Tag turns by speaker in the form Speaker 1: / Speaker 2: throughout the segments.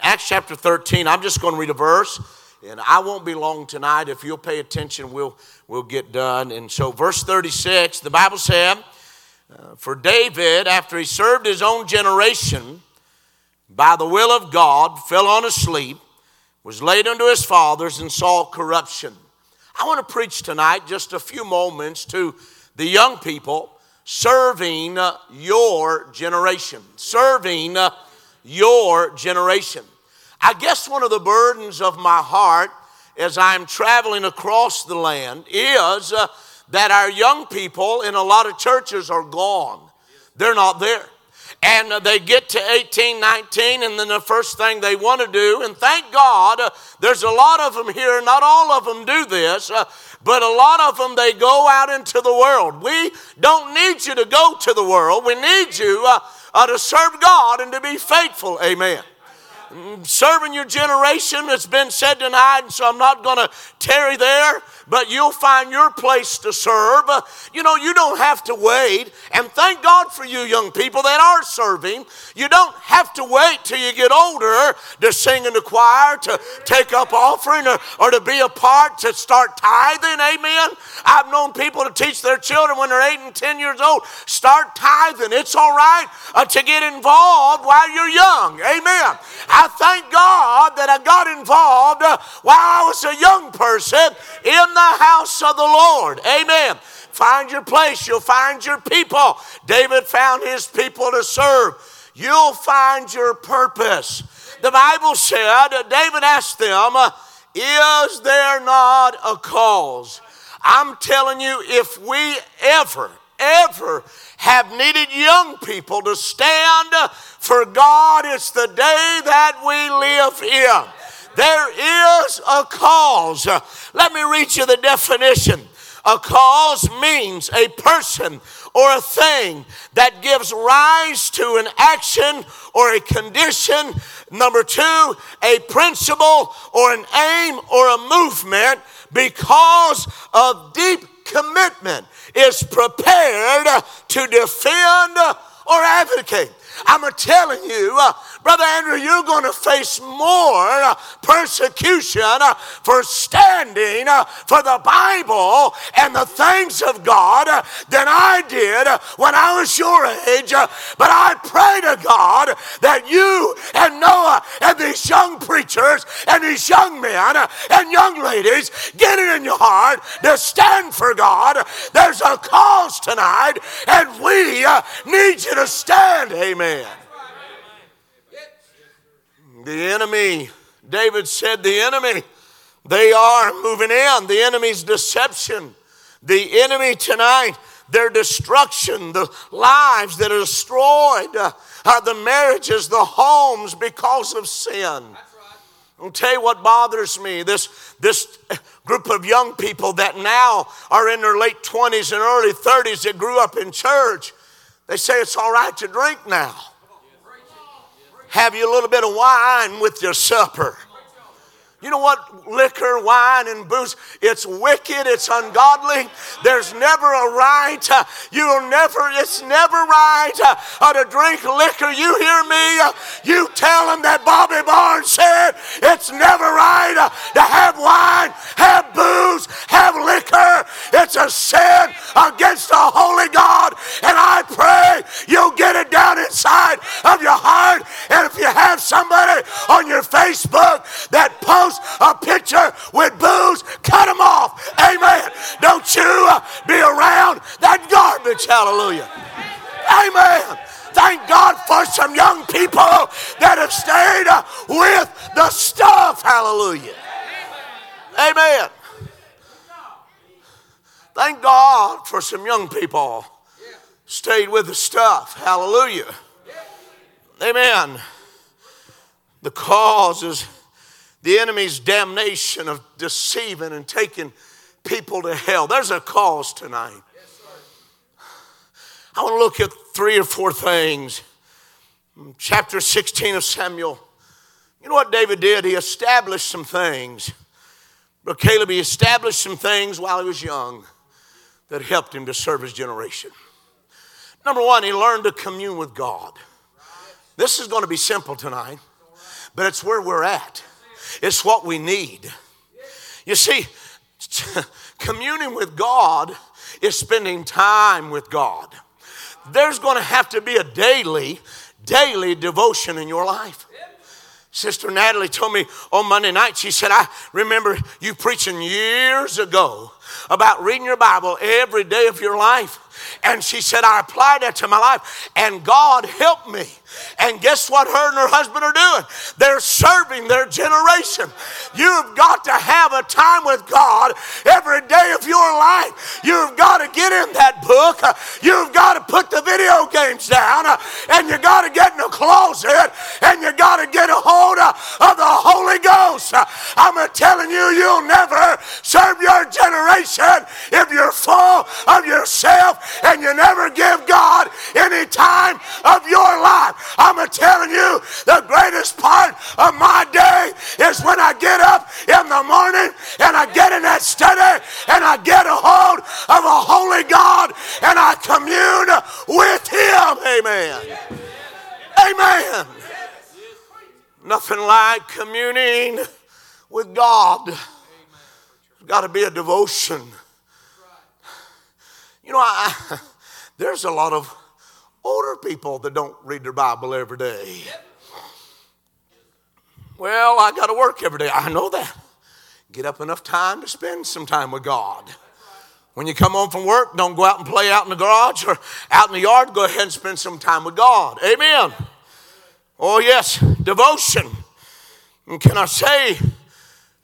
Speaker 1: Acts chapter 13, I'm just going to read a verse, and I won't be long tonight. If you'll pay attention, we'll, we'll get done. And so, verse 36, the Bible said, uh, For David, after he served his own generation, by the will of God, fell on asleep, was laid unto his fathers, and saw corruption. I want to preach tonight just a few moments to the young people serving uh, your generation. Serving uh, your generation. I guess one of the burdens of my heart as I'm traveling across the land is uh, that our young people in a lot of churches are gone. They're not there. And uh, they get to 18, 19, and then the first thing they want to do, and thank God, uh, there's a lot of them here, not all of them do this, uh, but a lot of them, they go out into the world. We don't need you to go to the world. We need you uh, to serve God and to be faithful. Amen serving your generation. It's been said tonight, so I'm not going to tarry there but you'll find your place to serve. You know, you don't have to wait. And thank God for you young people that are serving. You don't have to wait till you get older to sing in the choir, to take up offering, or, or to be a part, to start tithing. Amen. I've known people to teach their children when they're eight and ten years old, start tithing. It's all right uh, to get involved while you're young. Amen. I thank God that I got involved uh, while I was a young person in the house of the Lord. Amen. Find your place, you'll find your people. David found his people to serve. You'll find your purpose. The Bible said, David asked them, Is there not a cause? I'm telling you, if we ever, ever have needed young people to stand for God, it's the day that we live in. There is a cause. Let me read you the definition. A cause means a person or a thing that gives rise to an action or a condition. Number two, a principle or an aim or a movement because of deep commitment is prepared to defend or advocate. I'm telling you, uh, Brother Andrew, you're going to face more uh, persecution uh, for standing uh, for the Bible and the things of God than I did when I was your age. But I pray to God that you and Noah and these young preachers and these young men and young ladies get it in your heart to stand for God. There's a cause tonight, and we need you to stand. Amen. The enemy, David said, the enemy, they are moving in. The enemy's deception. The enemy tonight, their destruction, the lives that are destroyed, uh, the marriages, the homes because of sin. I'll tell you what bothers me. This, this group of young people that now are in their late 20s and early 30s that grew up in church, they say it's all right to drink now have you a little bit of wine with your supper. You know what? Liquor, wine, and booze, it's wicked, it's ungodly. There's never a right. You'll never, it's never right uh, to drink liquor. You hear me? You tell them that Bobby Barnes said it's never right uh, to have wine, have booze, have liquor. It's a sin against the holy God. And I pray you'll get it down inside of your heart. And if you have somebody on your Facebook that posts, a picture with booze, cut them off. Amen. Don't you uh, be around that garbage. Hallelujah. Amen. Thank God for some young people that have stayed uh, with the stuff. Hallelujah. Amen. Thank God for some young people stayed with the stuff. Hallelujah. Amen. The cause is the enemy's damnation of deceiving and taking people to hell. There's a cause tonight. I want to look at three or four things. Chapter 16 of Samuel. You know what David did? He established some things. But Caleb, he established some things while he was young that helped him to serve his generation. Number one, he learned to commune with God. This is going to be simple tonight. but it's where we're at. It's what we need. You see, communing with God is spending time with God. There's going to have to be a daily, daily devotion in your life. Sister Natalie told me on Monday night, she said, I remember you preaching years ago about reading your Bible every day of your life. And she said, I applied that to my life, and God helped me. And guess what her and her husband are doing? They're serving their generation. You've got to have a time with God every day of your life. You've got to get in that book. You've got to put the video games down. And you got to get in the closet. And you got to get a hold of the Holy Ghost. I'm telling you, you'll never serve your generation if you're full of yourself and you never give God any time of your life. I'm telling you, the greatest part of my day is when I get up in the morning and I get in that study and I get a hold of a holy God and I commune with Him. Amen. Amen. Nothing like communing with God. There's got to be a devotion. You know, I, there's a lot of older people that don't read their Bible every day. Well, I got to work every day. I know that. Get up enough time to spend some time with God. When you come home from work, don't go out and play out in the garage or out in the yard. Go ahead and spend some time with God. Amen. Oh, yes, devotion. And can I say,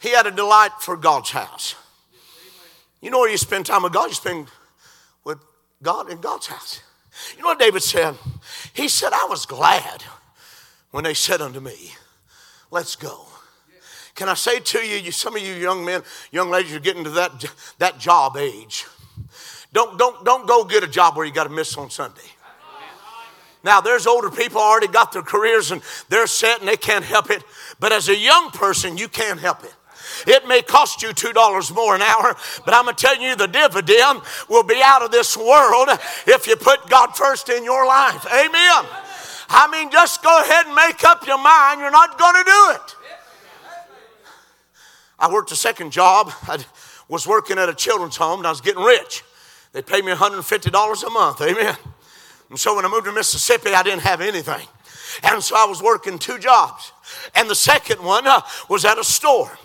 Speaker 1: he had a delight for God's house. You know where you spend time with God? You spend with God in God's house. You know what David said? He said, I was glad when they said unto me, Let's go. Can I say to you, you some of you young men, young ladies, you're getting to that, that job age. Don't, don't, don't go get a job where you got to miss on Sunday. Now, there's older people already got their careers and they're set and they can't help it. But as a young person, you can't help it. It may cost you $2 more an hour, but I'm going to tell you the dividend will be out of this world if you put God first in your life. Amen. I mean, just go ahead and make up your mind you're not going to do it. I worked a second job. I was working at a children's home and I was getting rich. They paid me $150 a month. Amen. And so when I moved to Mississippi, I didn't have anything. And so I was working two jobs. And the second one uh, was at a store.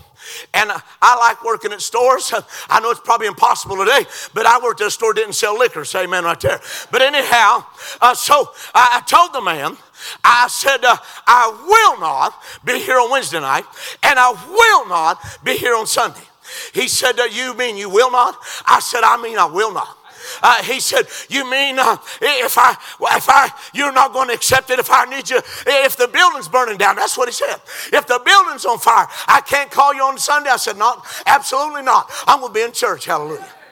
Speaker 1: And I like working at stores. I know it's probably impossible today, but I worked at a store didn't sell liquor. Say amen right there. But anyhow, uh, so I, I, told the man, I said, uh, I will not be here on Wednesday night, and I will not be here on Sunday. He said, uh, You mean you will not? I said, I mean I will not. Uh, he said, "You mean uh, if I if I you're not going to accept it if I need you if the building's burning down?" That's what he said. If the building's on fire, I can't call you on Sunday. I said, "Not absolutely not. I'm going to be in church. Hallelujah."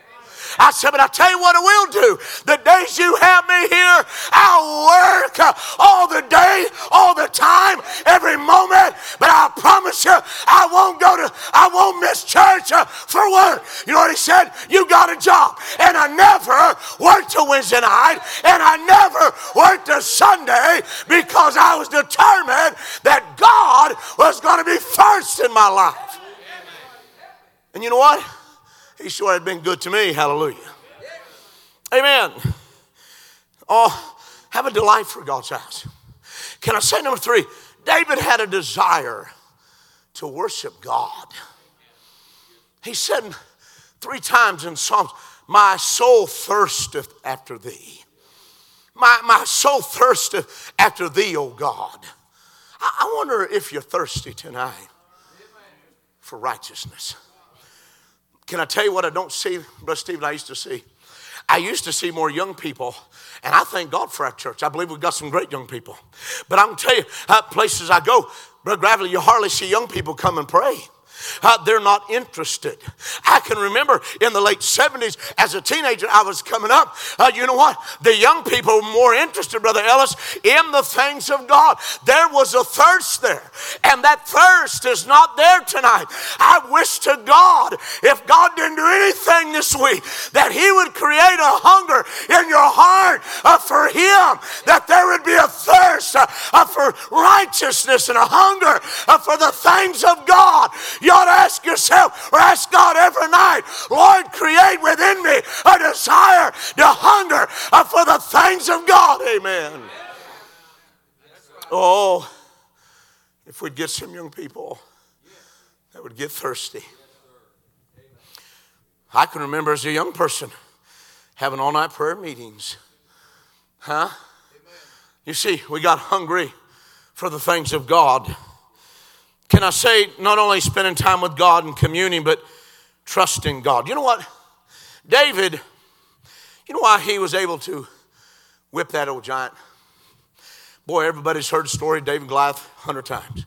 Speaker 1: I said, but I tell you what I will do. The days you have me here, I'll work all the day, all the time, every moment. But I promise you, I won't go to, I won't miss church uh, for work. You know what he said? You got a job. And I never worked a Wednesday night, and I never worked a Sunday because I was determined that God was going to be first in my life. And you know what? He sure had been good to me. Hallelujah. Amen. Oh, have a delight for God's house. Can I say number three? David had a desire to worship God. He said three times in Psalms, My soul thirsteth after thee. My, my soul thirsteth after thee, O God. I, I wonder if you're thirsty tonight for righteousness. Can I tell you what I don't see, Brother Stephen, I used to see? I used to see more young people, and I thank God for our church. I believe we've got some great young people. But I'm to tell you, uh, places I go, Brother Gravely, you hardly see young people come and pray. Uh, they're not interested. I can remember in the late 70s as a teenager, I was coming up. Uh, you know what? The young people were more interested, Brother Ellis, in the things of God. There was a thirst there, and that thirst is not there tonight. I wish to God, if God didn't do anything this week, that He would create a hunger in your heart uh, for Him, that there would be a thirst uh, uh for righteousness and a hunger uh, for the things of God. You ought to ask yourself or ask God every night, Lord, create within me a desire to hunger for the things of God. Amen. Oh, if we'd get some young people that would get thirsty. I can remember as a young person having all night prayer meetings. Huh? You see, we got hungry for the things of God. Can I say, not only spending time with God and communing, but trusting God? You know what? David, you know why he was able to whip that old giant? Boy, everybody's heard the story of David Goliath a hundred times.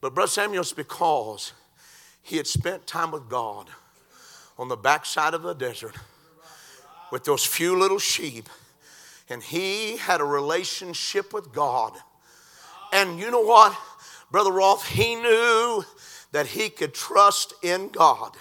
Speaker 1: But Brother Samuel, it's because he had spent time with God on the backside of the desert with those few little sheep, and he had a relationship with God. And you know what? Brother Rolf, he knew that he could trust in God.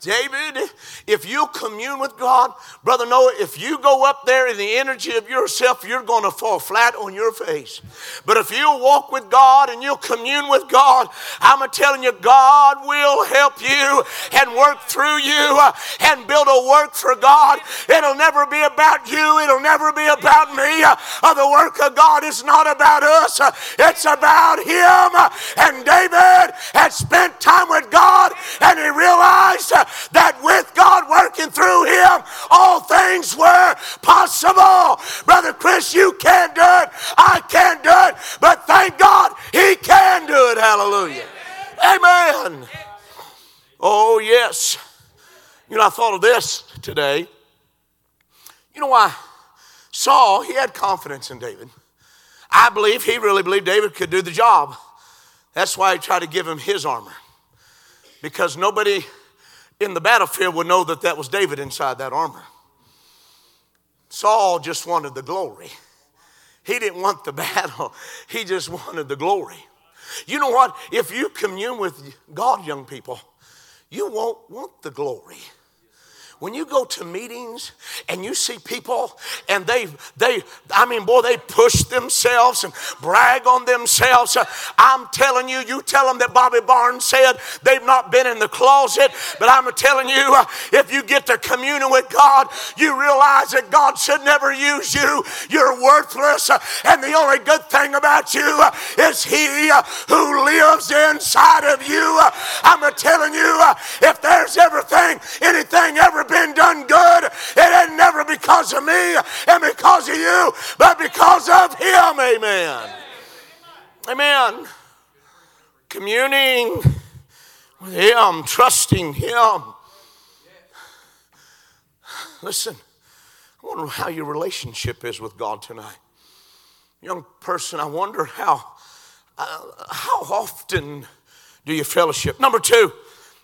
Speaker 1: David, if you commune with God, Brother Noah, if you go up there in the energy of yourself, you're going to fall flat on your face. But if you walk with God and you commune with God, I'm telling you, God will help you and work through you uh, and build a work for God. It'll never be about you, it'll never be about me. Uh, the work of God is not about us, uh, it's about Him. And David had spent time with God and he realized that with God working through him, all things were possible. Brother Chris, you can't do it. I can't do it. But thank God he can do it. Hallelujah. Amen. Oh, yes. You know, I thought of this today. You know why? Saul, he had confidence in David. I believe he really believed David could do the job. That's why he tried to give him his armor. Because nobody in the battlefield would know that that was David inside that armor. Saul just wanted the glory. He didn't want the battle, he just wanted the glory. You know what? If you commune with God, young people, you won't want the glory when you go to meetings and you see people and they they I mean boy they push themselves and brag on themselves. I'm telling you you tell them that Bobby Barnes said they've not been in the closet but I'm telling you if you get to communing with God you realize that God should never use you. You're worthless and the only good thing about you is he who lives inside of you. I'm telling you if there's everything anything ever been done good, it ain't never because of me and because of you, but because of Him. Amen. Amen. Communing with Him, trusting Him. Listen, I wonder how your relationship is with God tonight. Young person, I wonder how, uh, how often do you fellowship? Number two,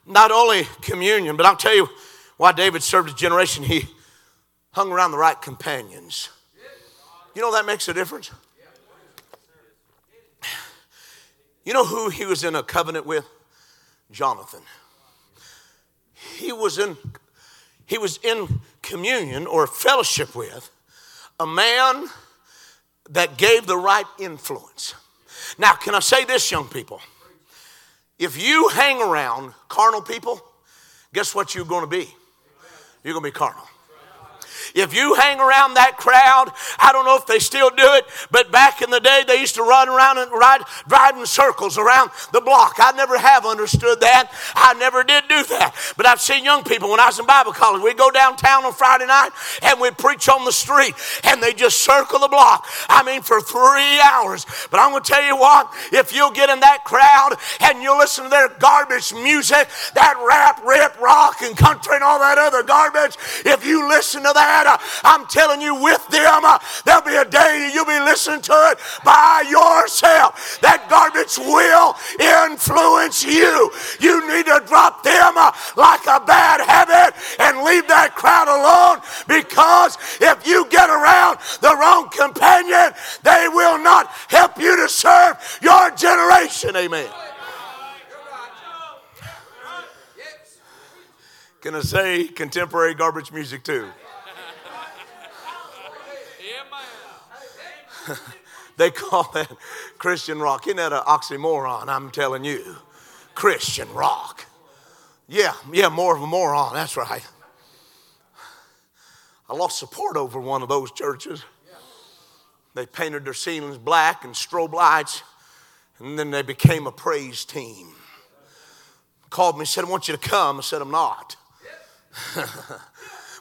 Speaker 1: not only communion, but I'll tell you, why David served his generation, he hung around the right companions. You know that makes a difference? You know who he was in a covenant with? Jonathan. He was in he was in communion or fellowship with a man that gave the right influence. Now, can I say this, young people? If you hang around carnal people, guess what you're going to be? You're going to be carnal. If you hang around that crowd, I don't know if they still do it, but back in the day, they used to run around and ride, drive in circles around the block. I never have understood that. I never did do that. But I've seen young people when I was in Bible college, we'd go downtown on Friday night and we'd preach on the street and they just circle the block. I mean, for three hours. But I'm going to tell you what, if you'll get in that crowd and you'll listen to their garbage music, that rap, rip, rock, and country and all that other garbage, if you listen to that, uh, I'm telling you, with them, uh, there'll be a day you'll be listening to it by yourself. That garbage will influence you. You need to drop them uh, like a bad habit and leave that crowd alone because if you get around the wrong companion, they will not help you to serve your generation. Amen. Can I say contemporary garbage music too? they call that Christian rock. Isn't that an oxymoron? I'm telling you. Christian rock. Yeah, yeah, more of a moron. That's right. I lost support over one of those churches. They painted their ceilings black and strobe lights, and then they became a praise team. Called me, said, I want you to come. I said, I'm not.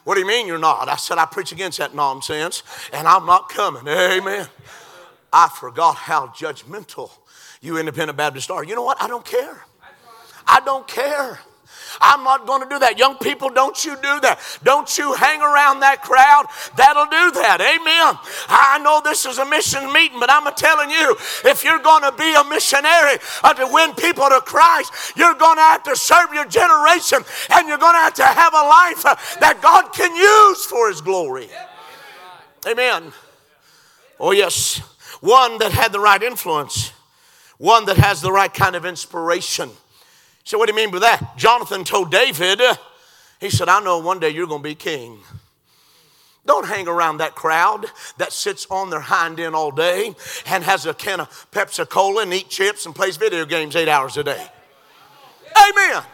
Speaker 1: what do you mean you're not? I said, I preach against that nonsense and I'm not coming. Amen. I forgot how judgmental you independent Baptists are. You know what? I don't care. I don't care. I'm not going to do that. Young people, don't you do that. Don't you hang around that crowd. That'll do that. Amen. I know this is a mission meeting, but I'm telling you, if you're going to be a missionary to win people to Christ, you're going to have to serve your generation and you're going to have to have a life uh, that God can use for His glory. Amen. Oh, yes. One that had the right influence, one that has the right kind of inspiration. So, what do you mean by that? Jonathan told David, he said, I know one day you're going to be king. Don't hang around that crowd that sits on their hind end all day and has a can of Pepsi Cola and eat chips and plays video games eight hours a day. Amen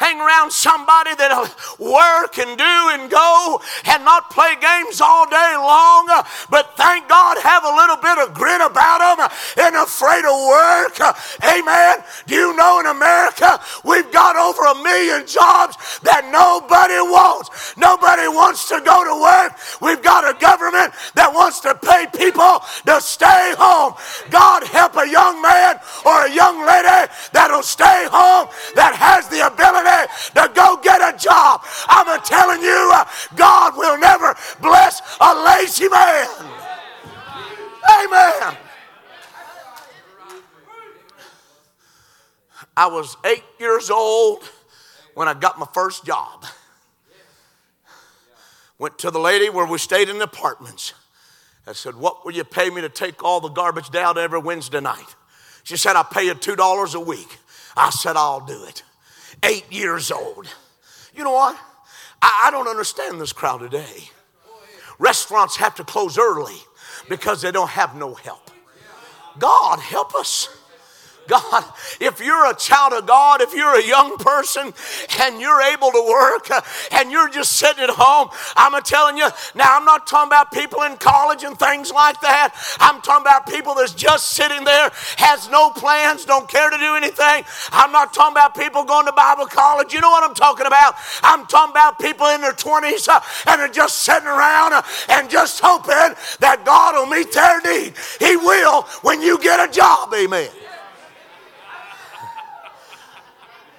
Speaker 1: hang around somebody that'll work and do and go and not play games all day long, but thank God have a little bit of grit about them afraid of work. Amen. Do you know in America we've got over a million jobs that nobody wants? Nobody wants to go to work. We've got a government that wants to pay people to stay home. God help a young man or a young lady that'll stay home that has the ability to go get a job. I'm telling you, uh, God will never bless a lazy man. Amen. I was eight years old when I got my first job. Went to the lady where we stayed in the apartments. I said, What will you pay me to take all the garbage down every Wednesday night? She said, I'll pay you $2 a week. I said, I'll do it eight years old. You know what? I, I don't understand this crowd today. Restaurants have to close early because they don't have no help. God, help us. God, if you're a child of God, if you're a young person and you're able to work and you're just sitting at home, I'm telling you, now I'm not talking about people in college and things like that. I'm talking about people that's just sitting there, has no plans, don't care to do anything. I'm not talking about people going to Bible college. You know what I'm talking about? I'm talking about people in their 20s uh, and are just sitting around uh, and just hoping that God will meet their need. He will when you get a job. Amen.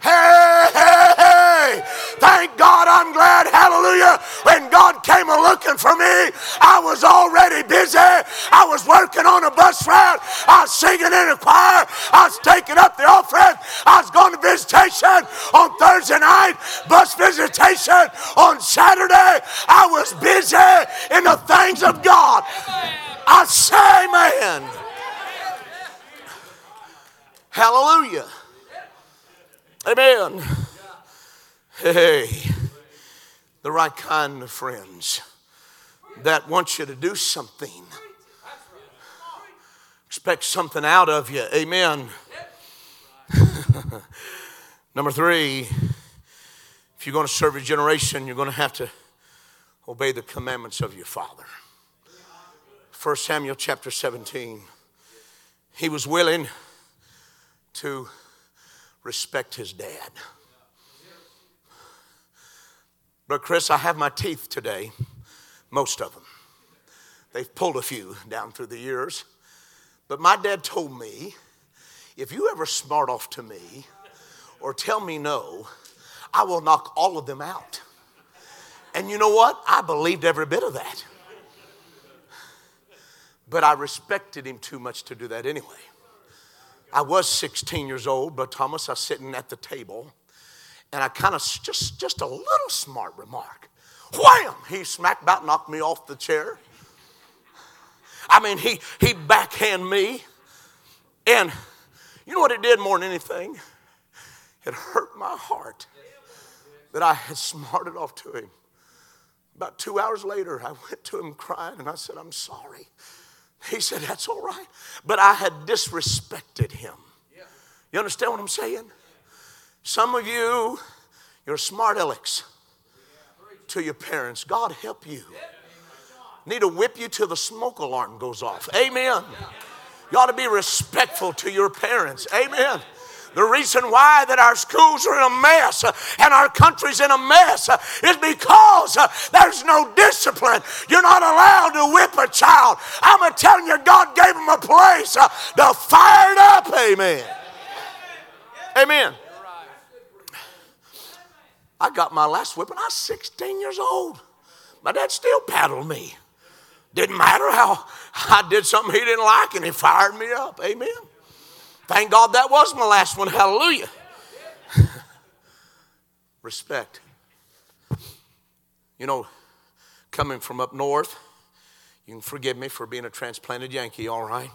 Speaker 1: Hey, hey, hey. Thank God I'm glad, hallelujah. When God came a looking for me, I was already busy. I was working on a bus route. I was singing in a choir. I was taking up the offering. I was going to visitation on Thursday night, bus visitation on Saturday. I was busy in the things of God. I say, man. Hallelujah. Amen. Hey, the right kind of friends that want you to do something, expect something out of you. Amen. Number three, if you're going to serve a generation, you're going to have to obey the commandments of your father. 1 Samuel chapter 17. He was willing to respect his dad. But, Chris, I have my teeth today, most of them. They've pulled a few down through the years. But my dad told me if you ever smart off to me or tell me no, I will knock all of them out. And you know what? I believed every bit of that. But I respected him too much to do that anyway. I was 16 years old, but Thomas, I was sitting at the table, and I kind of just just a little smart remark. Wham! He smacked about knocked me off the chair. I mean, he he backhand me, and you know what it did more than anything? It hurt my heart that I had smarted off to him. About two hours later, I went to him crying and I said, I'm sorry. He said, That's all right. But I had disrespected him. You understand what I'm saying? Some of you, you're smart alecks to your parents. God help you. Need to whip you till the smoke alarm goes off. Amen. You ought to be respectful to your parents. Amen. The reason why that our schools are in a mess uh, and our country's in a mess uh, is because uh, there's no discipline. You're not allowed to whip a child. I'm telling you, God gave them a place to fire it up. Amen. Amen. I got my last whipping. I was 16 years old. My dad still paddled me. Didn't matter how I did something he didn't like, and he fired me up. Amen. Thank God that was my last one. Hallelujah. Respect. You know, coming from up north, you can forgive me for being a transplanted Yankee, all right?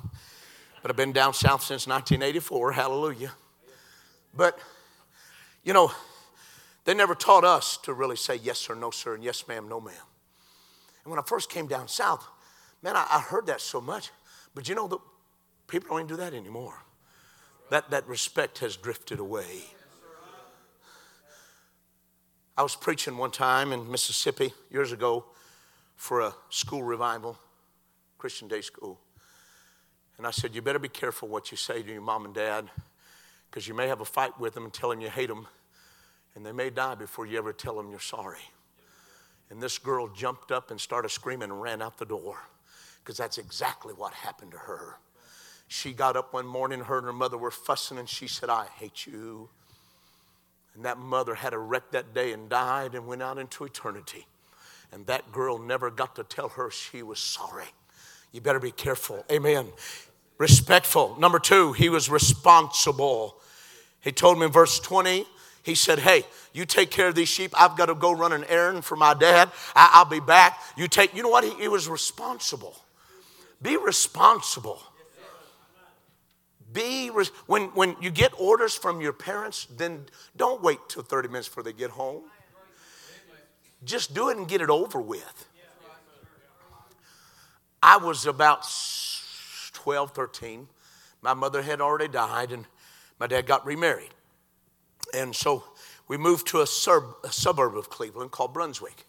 Speaker 1: But I've been down south since 1984. Hallelujah. But, you know, they never taught us to really say yes or no, sir, and yes, ma'am, no, ma'am. And when I first came down south, man, I, I heard that so much. But you know, the, people don't even do that anymore. That, that respect has drifted away. I was preaching one time in Mississippi years ago for a school revival, Christian day school. And I said, You better be careful what you say to your mom and dad because you may have a fight with them and tell them you hate them, and they may die before you ever tell them you're sorry. And this girl jumped up and started screaming and ran out the door because that's exactly what happened to her. She got up one morning, her and her mother were fussing, and she said, I hate you. And that mother had a wreck that day and died and went out into eternity. And that girl never got to tell her she was sorry. You better be careful. Amen. Respectful. Number two, he was responsible. He told me in verse 20, he said, Hey, you take care of these sheep. I've got to go run an errand for my dad. I- will be back. You take, you know what? He, he was responsible. Be responsible. Be, when, when you get orders from your parents, then don't wait till 30 minutes before they get home. Just do it and get it over with. I was about 12, 13. My mother had already died, and my dad got remarried. And so we moved to a, sub, a suburb of Cleveland called Brunswick.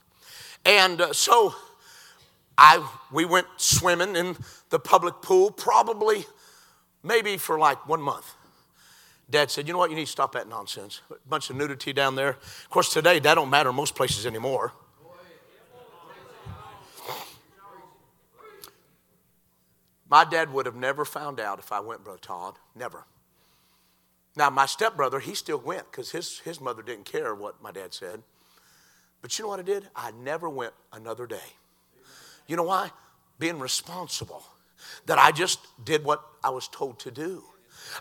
Speaker 1: And uh, so I, we went swimming in the public pool, probably maybe for like one month. Dad said, You know what? You need to stop that nonsense. A bunch of nudity down there. Of course, today that don't matter most places anymore. My dad would have never found out if I went, Brother Todd. Never. Now, my stepbrother, he still went because his, his mother didn't care what my dad said. But you know what I did? I never went another day. You know why? Being responsible that I just did what I was told to do.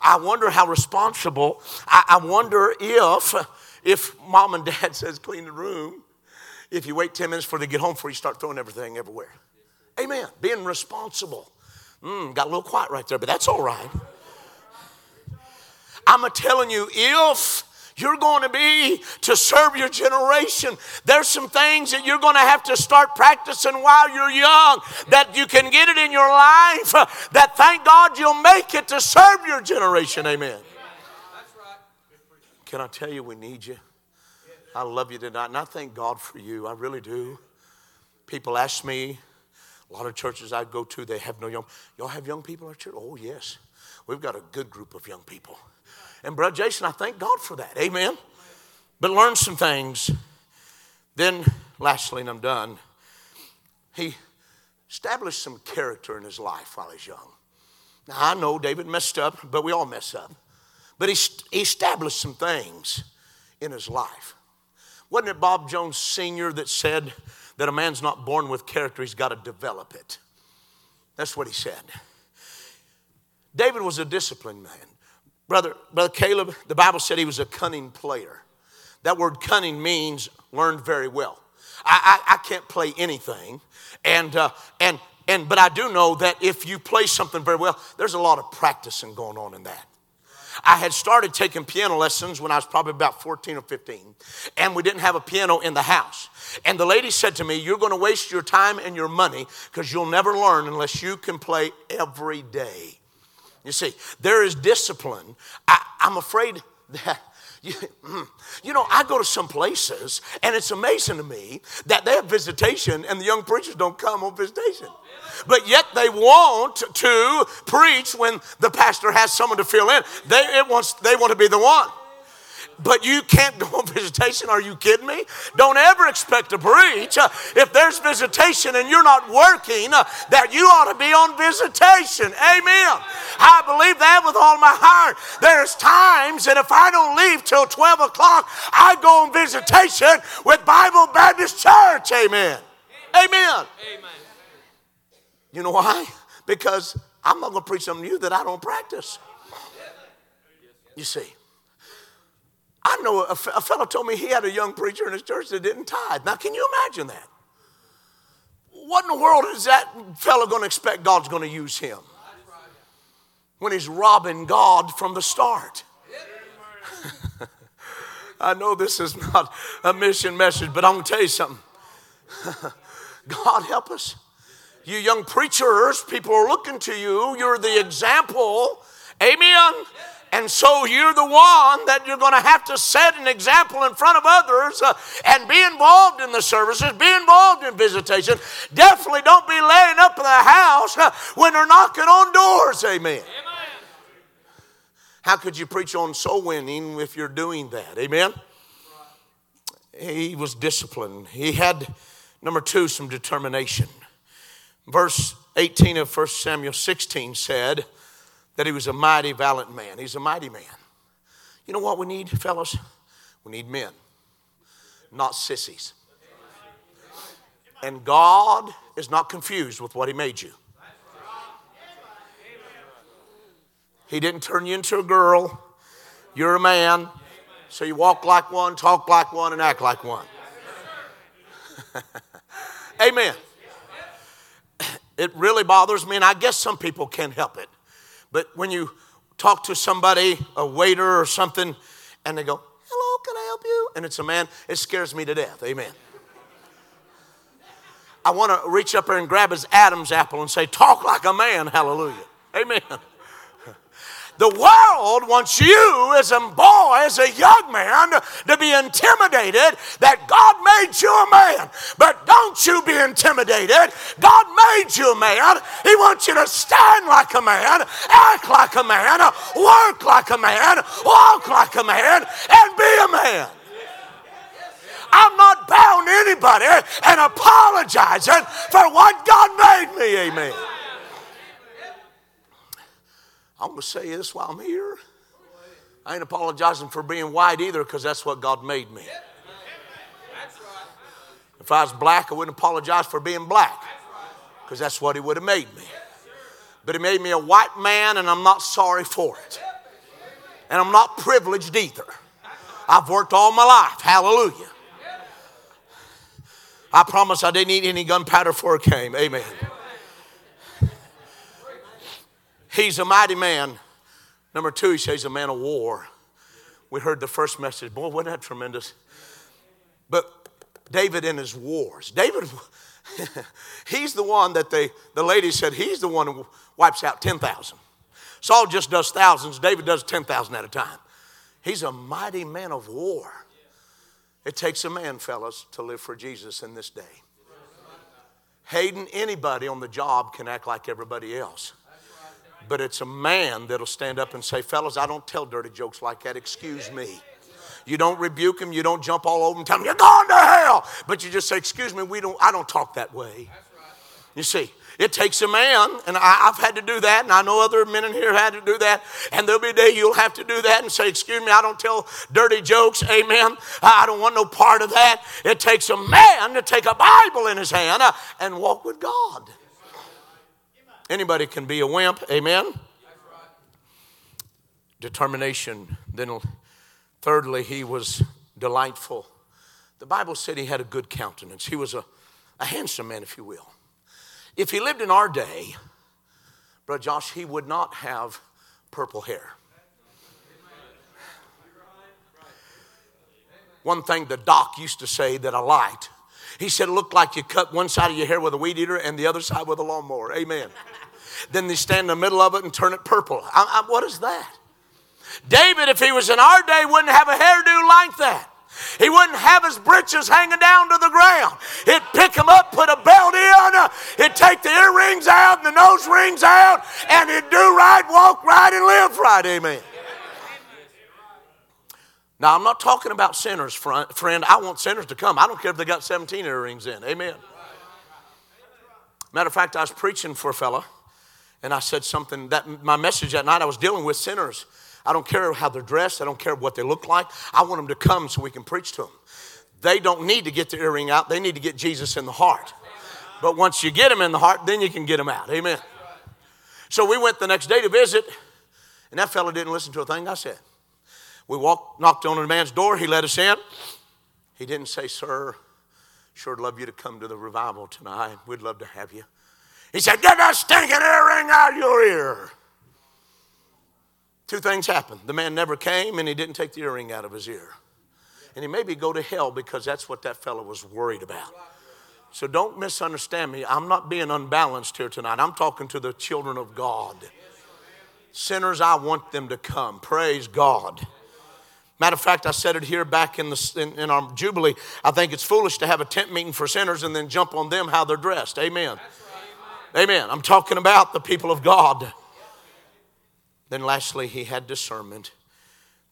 Speaker 1: I wonder how responsible, I, I wonder if, if mom and dad says clean the room, if you wait 10 minutes before they get home before you start throwing everything everywhere. Amen. Being responsible. Mm, got a little quiet right there, but that's all right. I'm telling you, if you're going to be to serve your generation. There's some things that you're going to have to start practicing while you're young that you can get it in your life, that thank God you'll make it to serve your generation. Amen. Can I tell you, we need you? I love you tonight, and I thank God for you. I really do. People ask me, a lot of churches I go to, they have no young. Y'all have young people at church? Oh, yes. We've got a good group of young people. And, Brother Jason, I thank God for that. Amen. But learn some things. Then, lastly, and I'm done, he established some character in his life while he's young. Now, I know David messed up, but we all mess up. But he, he established some things in his life. Wasn't it Bob Jones Sr. that said that a man's not born with character, he's got to develop it? That's what he said. David was a disciplined man. Brother, Brother Caleb, the Bible said he was a cunning player. That word cunning means learned very well. I, I, I can't play anything. And, uh, and, and, but I do know that if you play something very well, there's a lot of practicing going on in that. I had started taking piano lessons when I was probably about 14 or 15, and we didn't have a piano in the house. And the lady said to me, You're going to waste your time and your money because you'll never learn unless you can play every day. You see, there is discipline. I, am afraid that. You, you know, I go to some places and it's amazing to me that they have visitation and the young preachers don't come on visitation but yet they want to preach when the pastor has someone to fill in. They, wants, they want to be the one. But you can't go on visitation. Are you kidding me? Don't ever expect to preach. Uh, if there's visitation and you're not working, uh, that you ought to be on visitation. Amen. I believe that with all my heart. There's times, and if I don't leave till 12 o'clock, I go on visitation with Bible Baptist Church. Amen. Amen. Amen. You know why? Because I'm not going to preach something to you that I don't practice. You see. I know a, a fellow told me he had a young preacher in his church that didn't tithe. Now, can you imagine that? What in the world is that fellow going to expect God's going to use him? When he's robbing God from the start. I know this is not a mission message, but I'm going to tell you something. God help us. You young preachers, people are looking to you. You're the example. Amen. And so you're the one that you're going to have to set an example in front of others uh, and be involved in the services, be involved in visitation. Definitely don't be laying up in the house uh, when they're knocking on doors. Amen. Amen. How could you preach on soul winning if you're doing that? Amen. He was disciplined. He had, number two, some determination. Verse 18 of 1 Samuel 16 said that he was a mighty, valiant man. He's a mighty man. You know what we need, fellas? We need men, not sissies. And God is not confused with what He made you. He didn't turn you into a girl. You're a man. So you walk like one, talk like one, and act like one. Amen. It really bothers me, and I guess some people can't help it. But when you talk to somebody, a waiter or something, and they go, Hello, can I help you? And it's a man, it scares me to death. Amen. I want to reach up there and grab his Adam's apple and say, Talk like a man. Hallelujah. Amen. The world wants you as a boy, as a young man, to be intimidated that God made you a man. But don't you be intimidated. God made you a man. He wants you to stand like a man, act like a man, work like a man, walk like a man, and be a man. I'm not bound to anybody and apologizing for what God made me. Amen. I'm going to say this while I'm here. I ain't apologizing for being white either because that's what God made me. If I was black, I wouldn't apologize for being black because that's what He would have made me. But He made me a white man, and I'm not sorry for it. And I'm not privileged either. I've worked all my life. Hallelujah. I promise I didn't eat any gunpowder before it came. Amen. He's a mighty man. Number two, he says he's a man of war. We heard the first message. Boy, wasn't that tremendous? But David in his wars. David, he's the one that they, the lady said he's the one who wipes out 10,000. Saul just does thousands. David does 10,000 at a time. He's a mighty man of war. It takes a man, fellas, to live for Jesus in this day. Hating anybody on the job can act like everybody else. But it's a man that'll stand up and say, Fellas, I don't tell dirty jokes like that. Excuse me. You don't rebuke him. You don't jump all over him, tell him, You're going to hell. But you just say, Excuse me, we don't, I don't talk that way. You see, it takes a man, and I, have had to do that, and I know other men in here had to do that. And there'll be a day you'll have to do that and say, Excuse me, I don't tell dirty jokes. Amen. I don't want no part of that. It takes a man to take a Bible in his hand uh, and walk with God. Anybody can be a wimp, amen? determination. Then, thirdly, he was delightful. The Bible said he had a good countenance. He was a, a handsome man, if you will. If he lived in our day, Brother Josh, he would not have purple hair. One thing the doc used to say that I liked, he said looked like you cut one side of your hair with a weed eater and the other side with a lawnmower. Amen. then they stand in the middle of it and turn it purple. I, I, what is that? David, if he was in our day, wouldn't have a hairdo like that. He wouldn't have his breeches hanging down to the ground. He'd pick them up, put a belt in, he'd take the earrings out and the nose rings out, and he'd do right, walk right, and live right. Amen. Now, I'm not talking about sinners, friend. I want sinners to come. I don't care if they got 17 earrings in. Amen. Matter of fact, I was preaching for a fella, and I said something that my message that night I was dealing with sinners. I don't care how they're dressed. I don't care what they look like. I want them to come so we can preach to them. They don't need to get the earring out. They need to get Jesus in the heart. But once you get them in the heart, then you can get them out. Amen. So we went the next day to visit, and that fella didn't listen to a thing I said. We walked, knocked on a man's door. He let us in. He didn't say, Sir, sure love you to come to the revival tonight. We'd love to have you. He said, Get that stinking earring out of your ear. Two things happened. The man never came and he didn't take the earring out of his ear. And he maybe go to hell because that's what that fellow was worried about. So don't misunderstand me. I'm not being unbalanced here tonight. I'm talking to the children of God. Sinners, I want them to come. Praise God. Matter of fact, I said it here back in, the, in, in, our Jubilee. I think it's foolish to have a tent meeting for sinners and then jump on them how they're dressed. Amen. Right. Amen. I'm talking about the people of God. Then, lastly, he had discernment.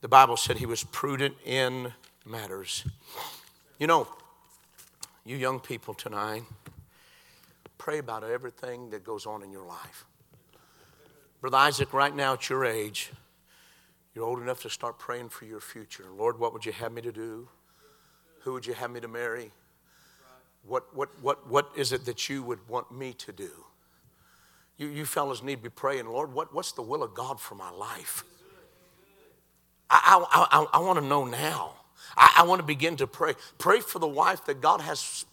Speaker 1: The Bible said he was prudent in matters. You know, you young people tonight, pray about everything that goes on in your life. Brother Isaac, right now at your age, you're old enough to start praying for your future. Lord, what would you have me to do? Who would you have me to marry? What, what, what, what is it that you would want me to do? You, you fellas need to be praying, Lord, what, what's the will of God for my life? I, I, I, I want to know now. I, I want to begin to pray. Pray for the wife that God has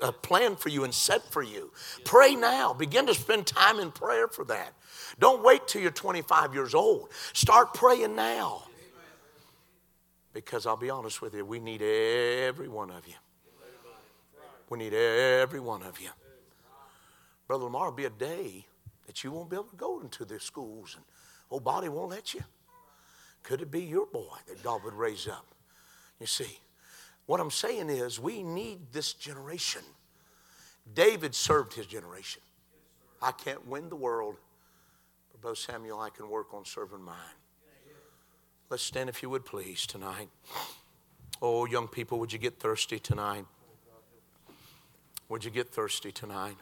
Speaker 1: Uh, planned for you and set for you. Pray now. Begin to spend time in prayer for that. Don't wait till you're 25 years old. Start praying now. Because I'll be honest with you, we need every one of you. We need every one of you. Brother Lamar, be a day that you won't be able to go into the schools and old body won't let you. Could it be your boy that God would raise up? You see, what I'm saying is we need this generation. David served his generation. I can't win the world, but Brother Samuel, I can work on serving mine. Let's stand if you would please tonight. Oh, young people, would you get thirsty tonight? Would you get thirsty tonight?